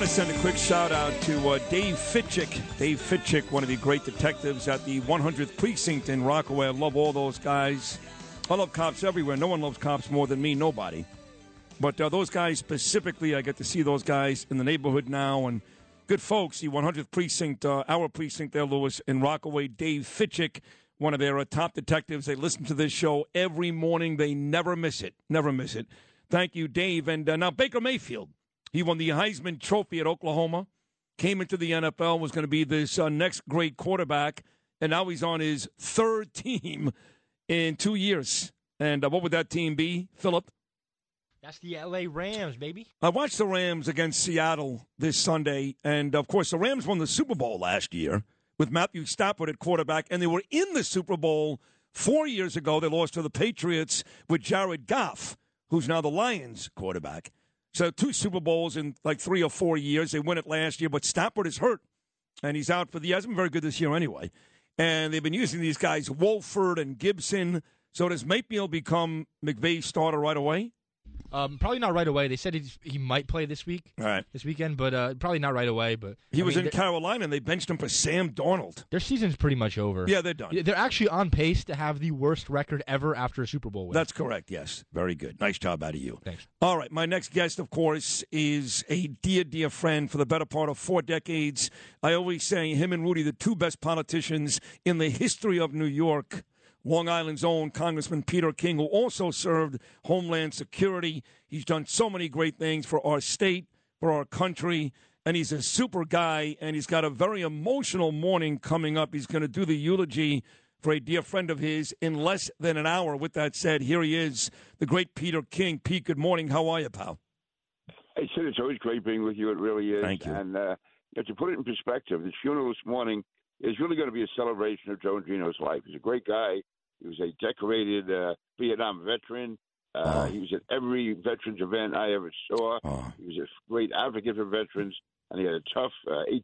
I want to send a quick shout out to uh, Dave Fitchick. Dave Fitchick, one of the great detectives at the 100th Precinct in Rockaway. I love all those guys. I love cops everywhere. No one loves cops more than me, nobody. But uh, those guys specifically, I get to see those guys in the neighborhood now. And good folks, the 100th Precinct, uh, our precinct there, Lewis, in Rockaway. Dave Fitchick, one of their uh, top detectives. They listen to this show every morning. They never miss it. Never miss it. Thank you, Dave. And uh, now Baker Mayfield. He won the Heisman Trophy at Oklahoma, came into the NFL, was going to be this uh, next great quarterback, and now he's on his third team in two years. And uh, what would that team be, Philip? That's the LA Rams, baby. I watched the Rams against Seattle this Sunday, and of course, the Rams won the Super Bowl last year with Matthew Stafford at quarterback, and they were in the Super Bowl four years ago. They lost to the Patriots with Jared Goff, who's now the Lions quarterback. So two Super Bowls in like three or four years. They win it last year, but Stafford is hurt, and he's out for the. He hasn't been very good this year anyway. And they've been using these guys, Wolford and Gibson. So does Mayfield become McVay's starter right away? Um, probably not right away. They said he might play this week, All right. this weekend, but uh, probably not right away. But He I was mean, in th- Carolina, and they benched him for Sam Darnold. Their season's pretty much over. Yeah, they're done. They're actually on pace to have the worst record ever after a Super Bowl win. That's correct. Yes, very good. Nice job out of you. Thanks. All right, my next guest, of course, is a dear, dear friend for the better part of four decades. I always say him and Rudy, the two best politicians in the history of New York. Long Island's own Congressman Peter King, who also served Homeland Security. He's done so many great things for our state, for our country, and he's a super guy. And he's got a very emotional morning coming up. He's going to do the eulogy for a dear friend of his in less than an hour. With that said, here he is, the great Peter King. Pete, good morning. How are you, pal? Hey, Sid, it's always great being with you. It really is. Thank you. And uh, to put it in perspective, this funeral this morning is really going to be a celebration of Joe Gino's life. He's a great guy. He was a decorated uh, Vietnam veteran. Uh, Oh. He was at every veterans event I ever saw. Oh. He was a great advocate for veterans, and he had a tough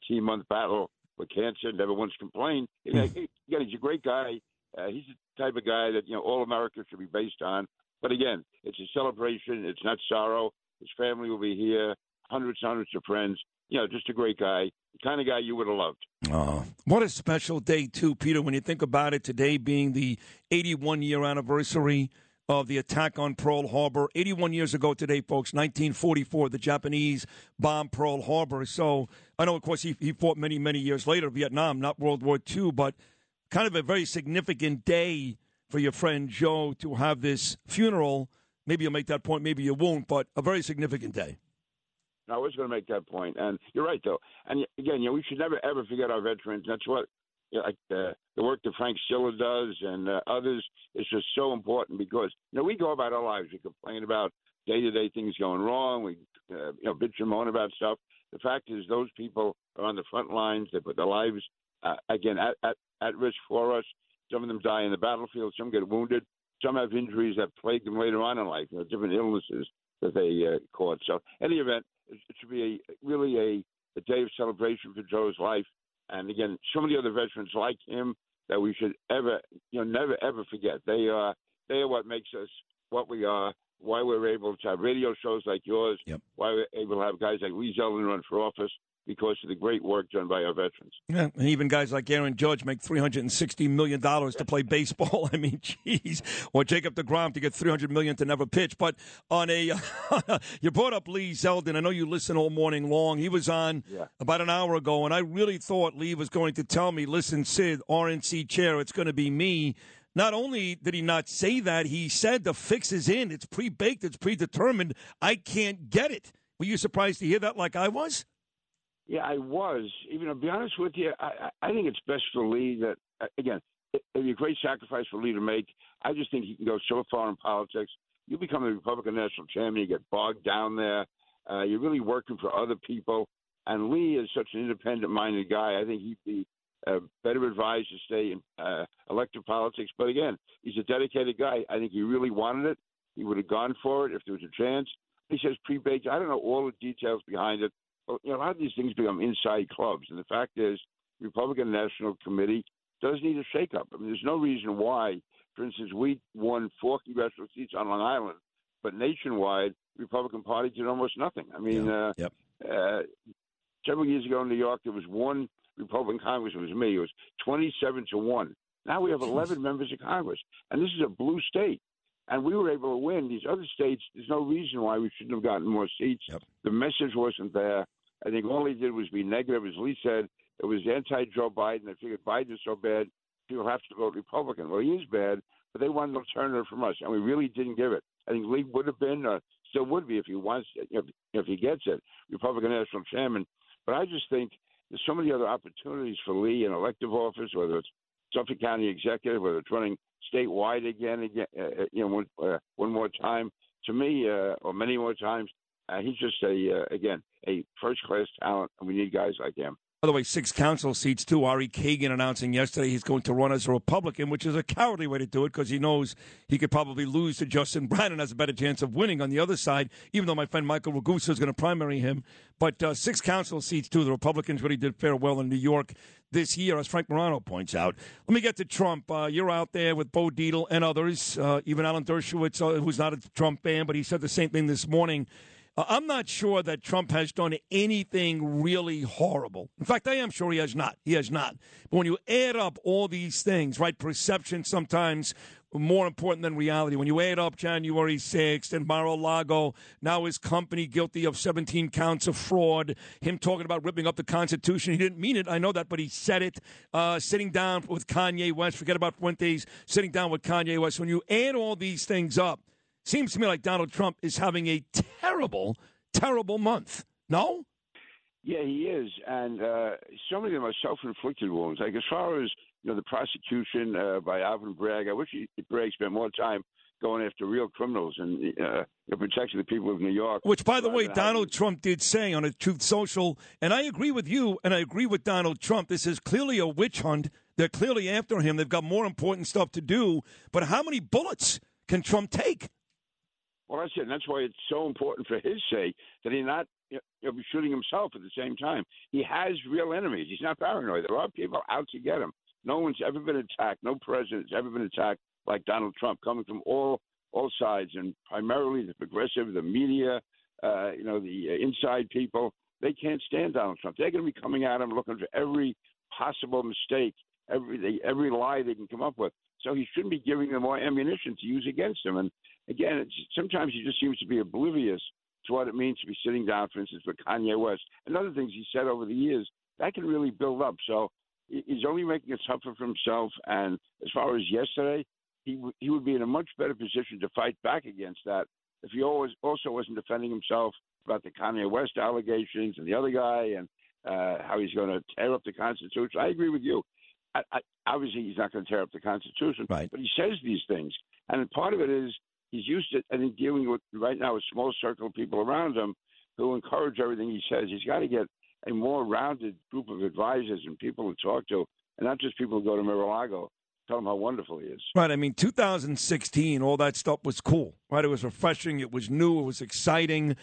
18 month battle with cancer. Never once complained. Hmm. Again, he's a great guy. Uh, he's the type of guy that you know all America should be based on. But again, it's a celebration. It's not sorrow. His family will be here. Hundreds and hundreds of friends. You know, just a great guy. Kind of guy you would have loved. What a special day, too, Peter, when you think about it, today being the 81 year anniversary of the attack on Pearl Harbor. 81 years ago today, folks, 1944, the Japanese bombed Pearl Harbor. So I know, of course, he, he fought many, many years later, Vietnam, not World War II, but kind of a very significant day for your friend Joe to have this funeral. Maybe you'll make that point, maybe you won't, but a very significant day. I was going to make that point, and you're right though. And again, you know, we should never ever forget our veterans. That's what, you know, like the work that Frank Siller does and uh, others is just so important because you know we go about our lives. We complain about day to day things going wrong. We uh, you know bitch and moan about stuff. The fact is, those people are on the front lines. They put their lives uh, again at, at at risk for us. Some of them die in the battlefield. Some get wounded. Some have injuries that plague them later on in life. You know, different illnesses that they uh, caught. So, any event, it, should be a really a, a day of celebration for Joe's life. And again, so many other veterans like him that we should ever, you know, never ever forget. They are they are what makes us what we are. Why we're able to have radio shows like yours. Yep. Why we're able to have guys like Lee Zeldin run for office because of the great work done by our veterans. Yeah, and even guys like Aaron Judge make three hundred and sixty million dollars to play baseball. I mean, jeez, or Jacob Degrom to get three hundred million to never pitch. But on a, you brought up Lee Zeldin. I know you listen all morning long. He was on Yeah. about an hour ago, and I really thought Lee was going to tell me, "Listen, Sid, RNC chair, it's going to be me." Not only did he not say that, he said the fix is in. It's pre baked. It's predetermined. I can't get it. Were you surprised to hear that, like I was? Yeah, I was. Even to be honest with you, I, I think it's best for Lee that uh, again it, it'd be a great sacrifice for Lee to make. I just think he can go so far in politics. You become the Republican national chairman, you get bogged down there. Uh, you're really working for other people. And Lee is such an independent-minded guy. I think he'd be uh, better advised to stay in uh, elective politics. But again, he's a dedicated guy. I think he really wanted it. He would have gone for it if there was a chance. He says pre-baked. I don't know all the details behind it. You know, a lot of these things become inside clubs. And the fact is, Republican National Committee does need a shakeup. I mean, there's no reason why, for instance, we won four congressional seats on Long Island, but nationwide, Republican Party did almost nothing. I mean, uh, Yep. uh, several years ago in New York, there was one Republican congressman. It was me. It was 27 to one. Now we have 11 members of Congress, and this is a blue state. And we were able to win. These other states, there's no reason why we shouldn't have gotten more seats. Yep. The message wasn't there. I think all he did was be negative. As Lee said, it was anti-Joe Biden. They figured Biden is so bad, people have to vote Republican. Well, he is bad, but they want an alternative from us, and we really didn't give it. I think Lee would have been, uh, still would be if he wants, if, if he gets it, Republican national chairman. But I just think there's so many other opportunities for Lee in elective office, whether it's Suffolk County executive, whether it's running statewide again, again, uh, you know, one, uh, one more time. To me, uh, or many more times, uh, he's just a uh, again a first class talent, and we need guys like him. By the way, six council seats too. Ari Kagan announcing yesterday he's going to run as a Republican, which is a cowardly way to do it because he knows he could probably lose to Justin Brannan and has a better chance of winning on the other side. Even though my friend Michael Ragusa is going to primary him, but uh, six council seats too. The Republicans really did fare well in New York this year, as Frank Morano points out. Let me get to Trump. Uh, you're out there with Bo Dietl and others, uh, even Alan Dershowitz, uh, who's not a Trump fan, but he said the same thing this morning. Uh, I'm not sure that Trump has done anything really horrible. In fact, I am sure he has not. He has not. But when you add up all these things, right, perception sometimes more important than reality. When you add up January 6th and Mar-a-Lago, now his company guilty of 17 counts of fraud, him talking about ripping up the Constitution. He didn't mean it. I know that, but he said it. Uh, sitting down with Kanye West, forget about Fuentes, sitting down with Kanye West. When you add all these things up, seems to me like Donald Trump is having a terrible, terrible month. No? Yeah, he is, and uh, so many of them are self-inflicted wounds. Like as far as you know, the prosecution uh, by Alvin Bragg. I wish he, Bragg spent more time going after real criminals and uh, protecting the people of New York. Which, by the way, Donald Trump did say on a Truth Social, and I agree with you, and I agree with Donald Trump. This is clearly a witch hunt. They're clearly after him. They've got more important stuff to do. But how many bullets can Trump take? Well, that's it. And that's why it's so important for his sake that he not you know, be shooting himself at the same time. He has real enemies. He's not paranoid. There are people out to get him. No one's ever been attacked. No president's ever been attacked like Donald Trump, coming from all all sides, and primarily the progressive, the media, uh, you know, the uh, inside people. They can't stand Donald Trump. They're going to be coming at him looking for every possible mistake, every every lie they can come up with. So he shouldn't be giving them more ammunition to use against him. And again, it's, sometimes he just seems to be oblivious to what it means to be sitting down, for instance, with Kanye West and other things he said over the years. That can really build up. So he's only making it tougher for himself. And as far as yesterday, he w- he would be in a much better position to fight back against that if he always also wasn't defending himself about the Kanye West allegations and the other guy and uh, how he's going to tear up the Constitution. I agree with you. I, I, obviously, he's not going to tear up the Constitution, Right. but he says these things, and part of it is he's used to, I think, dealing with right now a small circle of people around him who encourage everything he says. He's got to get a more rounded group of advisors and people to talk to, and not just people who go to Mar-a-Lago. Tell him how wonderful he is. Right. I mean, 2016, all that stuff was cool, right? It was refreshing. It was new. It was exciting.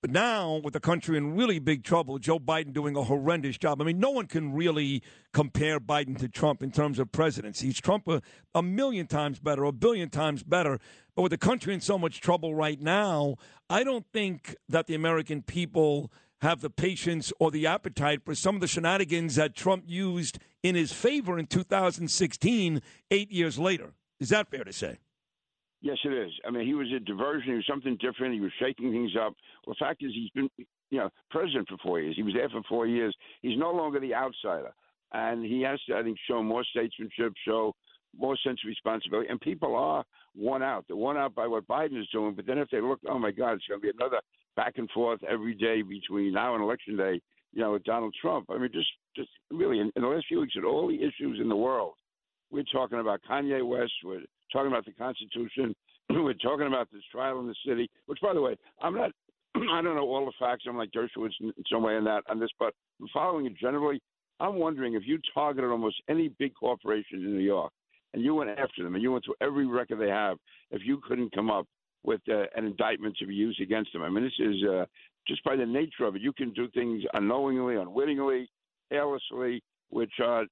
But now, with the country in really big trouble, Joe Biden doing a horrendous job. I mean, no one can really compare Biden to Trump in terms of presidency. He's Trump a, a million times better, a billion times better. But with the country in so much trouble right now, I don't think that the American people have the patience or the appetite for some of the shenanigans that Trump used in his favor in 2016, eight years later. Is that fair to say? Yes, it is. I mean, he was a diversion. He was something different. He was shaking things up. Well, the fact is, he's been, you know, president for four years. He was there for four years. He's no longer the outsider, and he has to, I think, show more statesmanship, show more sense of responsibility. And people are worn out. They're worn out by what Biden is doing. But then if they look, oh my God, it's going to be another back and forth every day between now and election day. You know, with Donald Trump. I mean, just, just really, in, in the last few weeks, at all the issues in the world, we're talking about Kanye West. We're talking about the Constitution. We're talking about this trial in the city. Which, by the way, I'm not. I don't know all the facts. I'm like Dershowitz in some way in that on this, but following it generally. I'm wondering if you targeted almost any big corporation in New York and you went after them and you went through every record they have, if you couldn't come up with uh, an indictment to be used against them. I mean, this is uh, just by the nature of it. You can do things unknowingly, unwittingly, carelessly, which are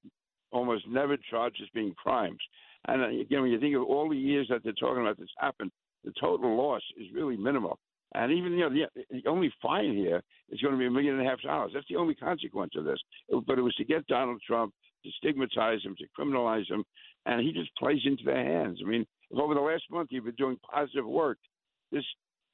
almost never charged as being crimes. And uh, again, when you think of all the years that they're talking about this happened, the total loss is really minimal. And even you know the, the only fine here is going to be a million and a half dollars. That's the only consequence of this. But it was to get Donald Trump to stigmatize him, to criminalize him, and he just plays into their hands. I mean, if over the last month you've been doing positive work, this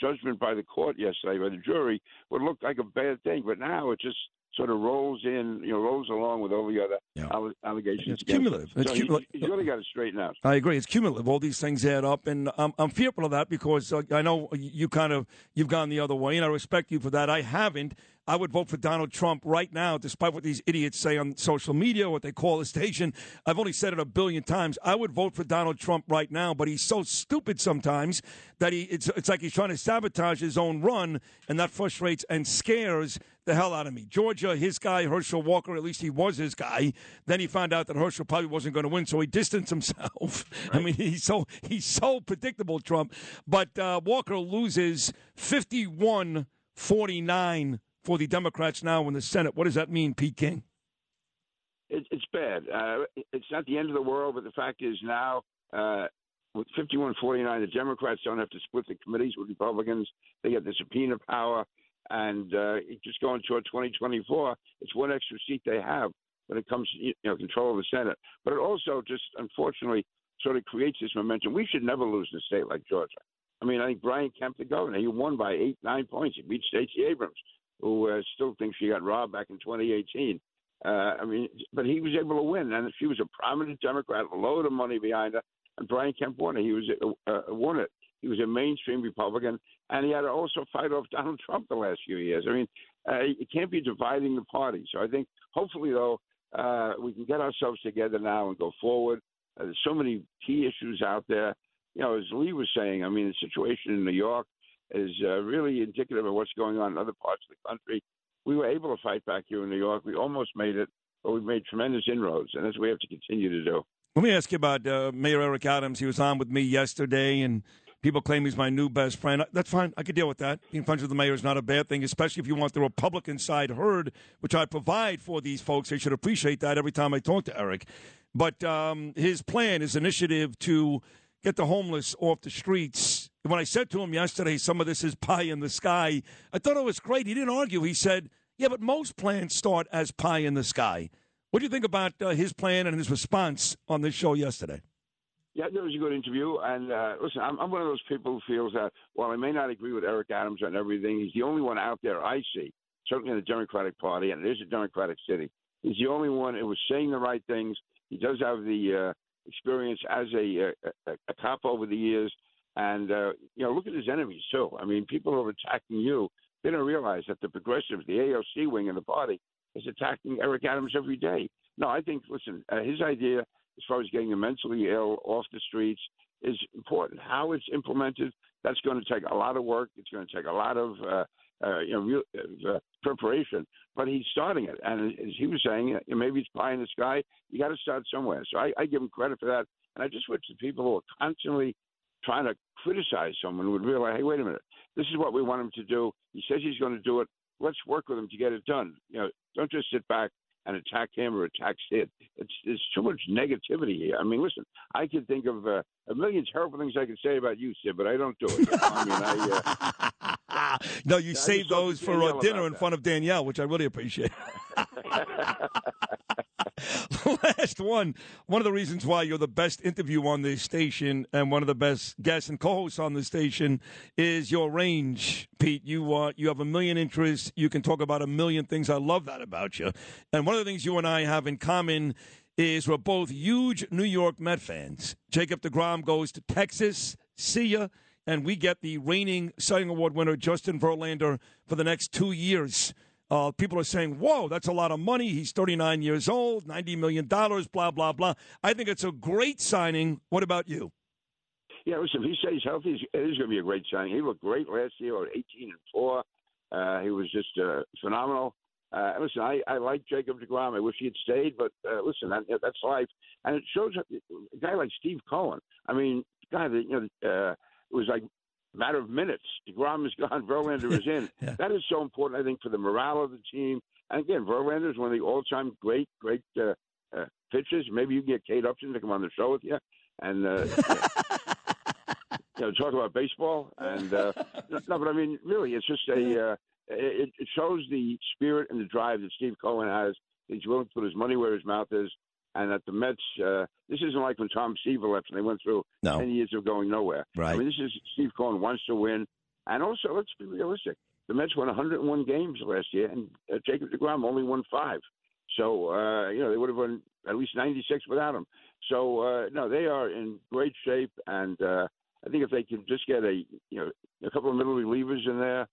judgment by the court yesterday by the jury would look like a bad thing, but now it just sort of rolls in, you know, rolls along with all the other Yeah. allegations. It's cumulative. It's so cumulative. he's really got to straighten out. I agree. It's cumulative. All these things add up, and I'm, I'm fearful of that because uh, I know you kind of you've gone the other way, and I respect you for that. I haven't. I would vote for Donald Trump right now, despite what these idiots say on social media, what they call the station. I've only said it a billion times. I would vote for Donald Trump right now, but he's so stupid sometimes that he it's it's like he's trying to sabotage his own run, and that frustrates and scares the hell out of me. Georgia, his guy, Herschel Walker, at least he was his guy. Then he found out that Herschel probably wasn't going to win, so he distanced himself. I mean, he's so he's so predictable, Trump. But uh, Walker loses 51 49 for the Democrats now in the Senate. What does that mean, Pete King? It, it's bad. Uh, it's not the end of the world, but the fact is now uh, with 51-49, the Democrats don't have to split the committees with Republicans. They get the subpoena power, and uh, just going toward 2024, it's one extra seat they have when it comes to you know control of the Senate. But it also just unfortunately sort of creates this momentum. We should never lose in a state like Georgia. I mean, I think Brian Kemp, the governor, he won by eight, nine points. He beat Stacey Abrams, who uh, still thinks she got robbed back in 2018. Uh, I mean, but he was able to win, and she was a prominent Democrat, a load of money behind her, and Brian Kemp won it. He was uh, uh, won it. He was a mainstream Republican, and he had to also fight off Donald Trump the last few years. I mean, uh, you can't be dividing the party. So I think, hopefully, though, uh, we can get ourselves together now and go forward. Uh, there's so many key issues out there. You know, as Lee was saying, I mean, the situation in New York is uh, really indicative of what's going on in other parts of the country. We were able to fight back here in New York. We almost made it, but we made tremendous inroads, and that's what we have to continue to do. Let me ask you about uh, Mayor Eric Adams. He was on with me yesterday, and people claim he's my new best friend. That's fine. I could deal with that. Being friends with the mayor is not a bad thing, especially if you want the Republican side heard, which I provide for these folks. They should appreciate that every time I talk to Eric. But um, his plan, his initiative to get the homeless off the streets. When I said to him yesterday, some of this is pie in the sky, I thought it was great. He didn't argue. He said, yeah, but most plans start as pie in the sky. What do you think about uh, his plan and his response on this show yesterday? Yeah, that was a good interview. And uh, listen, I'm, I'm one of those people who feels that while I may not agree with Eric Adams on everything, he's the only one out there I see, certainly in the Democratic Party, and it is a Democratic city. He's the only one who was saying the right things. He does have the uh, experience as a, a, a cop over the years. And, uh, you know, look at his enemies, too. I mean, people who are attacking you, they don't realize that the progressives, the AOC wing in the party, is attacking Eric Adams every day. No, I think, listen, uh, his idea as far as getting the mentally ill off the streets is important. How it's implemented, that's going to take a lot of work. It's going to take a lot of uh, uh, you know real, uh, preparation, but he's starting it. And as he was saying, uh, maybe it's pie in the sky. You got to start somewhere. So I, I give him credit for that. And I just wish the people who are constantly trying to criticize someone would realize, hey, wait a minute, this is what we want him to do. He says he's going to do it. Let's work with him to get it done. You know, don't just sit back and attack him or attack Sid. It's there's too much negativity here. I mean, listen, I could think of uh, a million terrible things I could say about you, Sid, but I don't do it. I mean, I, uh, no, you I saved those for uh, dinner in that. front of Danielle, which I really appreciate. Last one. One of the reasons why you're the best interview on this station and one of the best guests and co-hosts on the station is your range, Pete. You uh, you have a million interests. You can talk about a million things. I love that about you. And one of the things you and I have in common is we're both huge New York Met fans. Jacob DeGrom goes to Texas. See ya. And we get the reigning Cy Award winner, Justin Verlander, for the next two years. Uh, people are saying, whoa, that's a lot of money. He's 39 years old, $90 million, blah, blah, blah. I think it's a great signing. What about you? Yeah, listen, if he stays healthy, it is going to be a great signing. He looked great last year, at 18 and four. Uh, he was just uh, phenomenal. Uh, listen, I, I like Jacob Degrom. I wish he had stayed, but uh, listen, that, that's life, and it shows a guy like Steve Cohen. I mean, guy that you know, uh, was like matter of minutes. Degrom is gone, Verlander is in. Yeah. That is so important, I think, for the morale of the team. And again, Verlander is one of the all-time great, great uh, uh, pitchers. Maybe you can get Kate Upton to come on the show with you, and uh, you know, talk about baseball. And uh, no, but I mean, really, it's just a. Uh, it, it shows the spirit and the drive that Steve Cohen has. He's willing to put his money where his mouth is, and that the Mets. Uh, this isn't like when Tom Seaver left and they went through No. ten years of going nowhere. Right. I mean, this is Steve Cohen wants to win, and also let's be realistic. The Mets won 101 games last year, and uh, Jacob Degrom only won five. So uh, you know they would have won at least 96 without him. So uh, no, they are in great shape, and uh, I think if they can just get a you know a couple of middle relievers in there,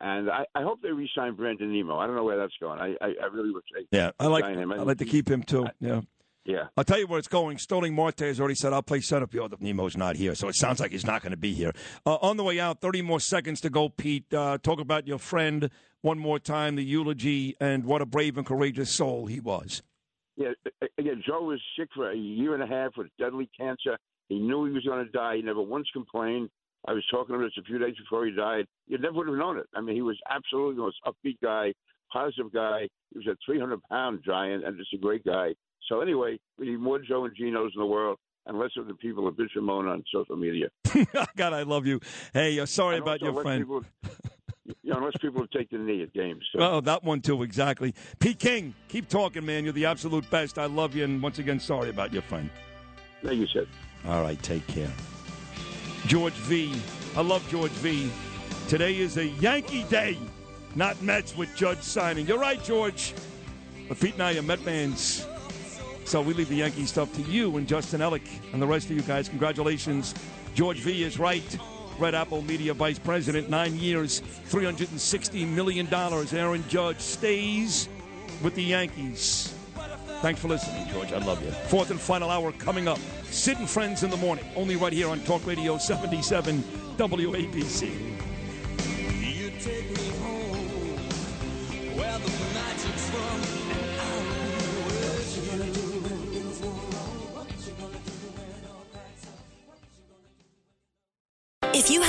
and I, I hope they re-sign Brandon Nimmo. I don't know where that's going. I I, I really wish they. Yeah, I like. I like to keep him too. Yeah. Yeah. I'll tell you where it's going. Starling Marte has already said, I'll play center field if Nimmo's not here. So it sounds like he's not going to be here. Uh, on the way out, 30 more seconds to go, Pete. Uh, talk about your friend one more time, the eulogy, and what a brave and courageous soul he was. Yeah, again, Joe was sick for a year and a half with deadly cancer. He knew he was going to die. He never once complained. I was talking to him just a few days before he died. You never would have known it. I mean, he was absolutely the most upbeat guy, positive guy. He was a 300 pound giant and just a great guy. So anyway, we need more Joe and Genos in the world and less of the people that bitch and moan on social media. God, I love you. Hey, uh, sorry And about your friend. People, you know, unless people take the knee at games. So. Oh, that one too, exactly. Pete King, keep talking, man. You're the absolute best. I love you, and once again, sorry about your friend. Thank you, Sid. All right, take care. George V. I love George V. Today is a Yankee day, not Mets with Judge signing. You're right, George. Pete and I are Met fans. So we leave the Yankee stuff to you and Justin Ellick and the rest of you guys. Congratulations. George V is right. Red Apple Media Vice President, nine years, $360 million. Aaron Judge stays with the Yankees. Thanks for listening, George. I love you. Fourth and final hour coming up. And Friends in the morning, only right here on Talk Radio 77 WABC.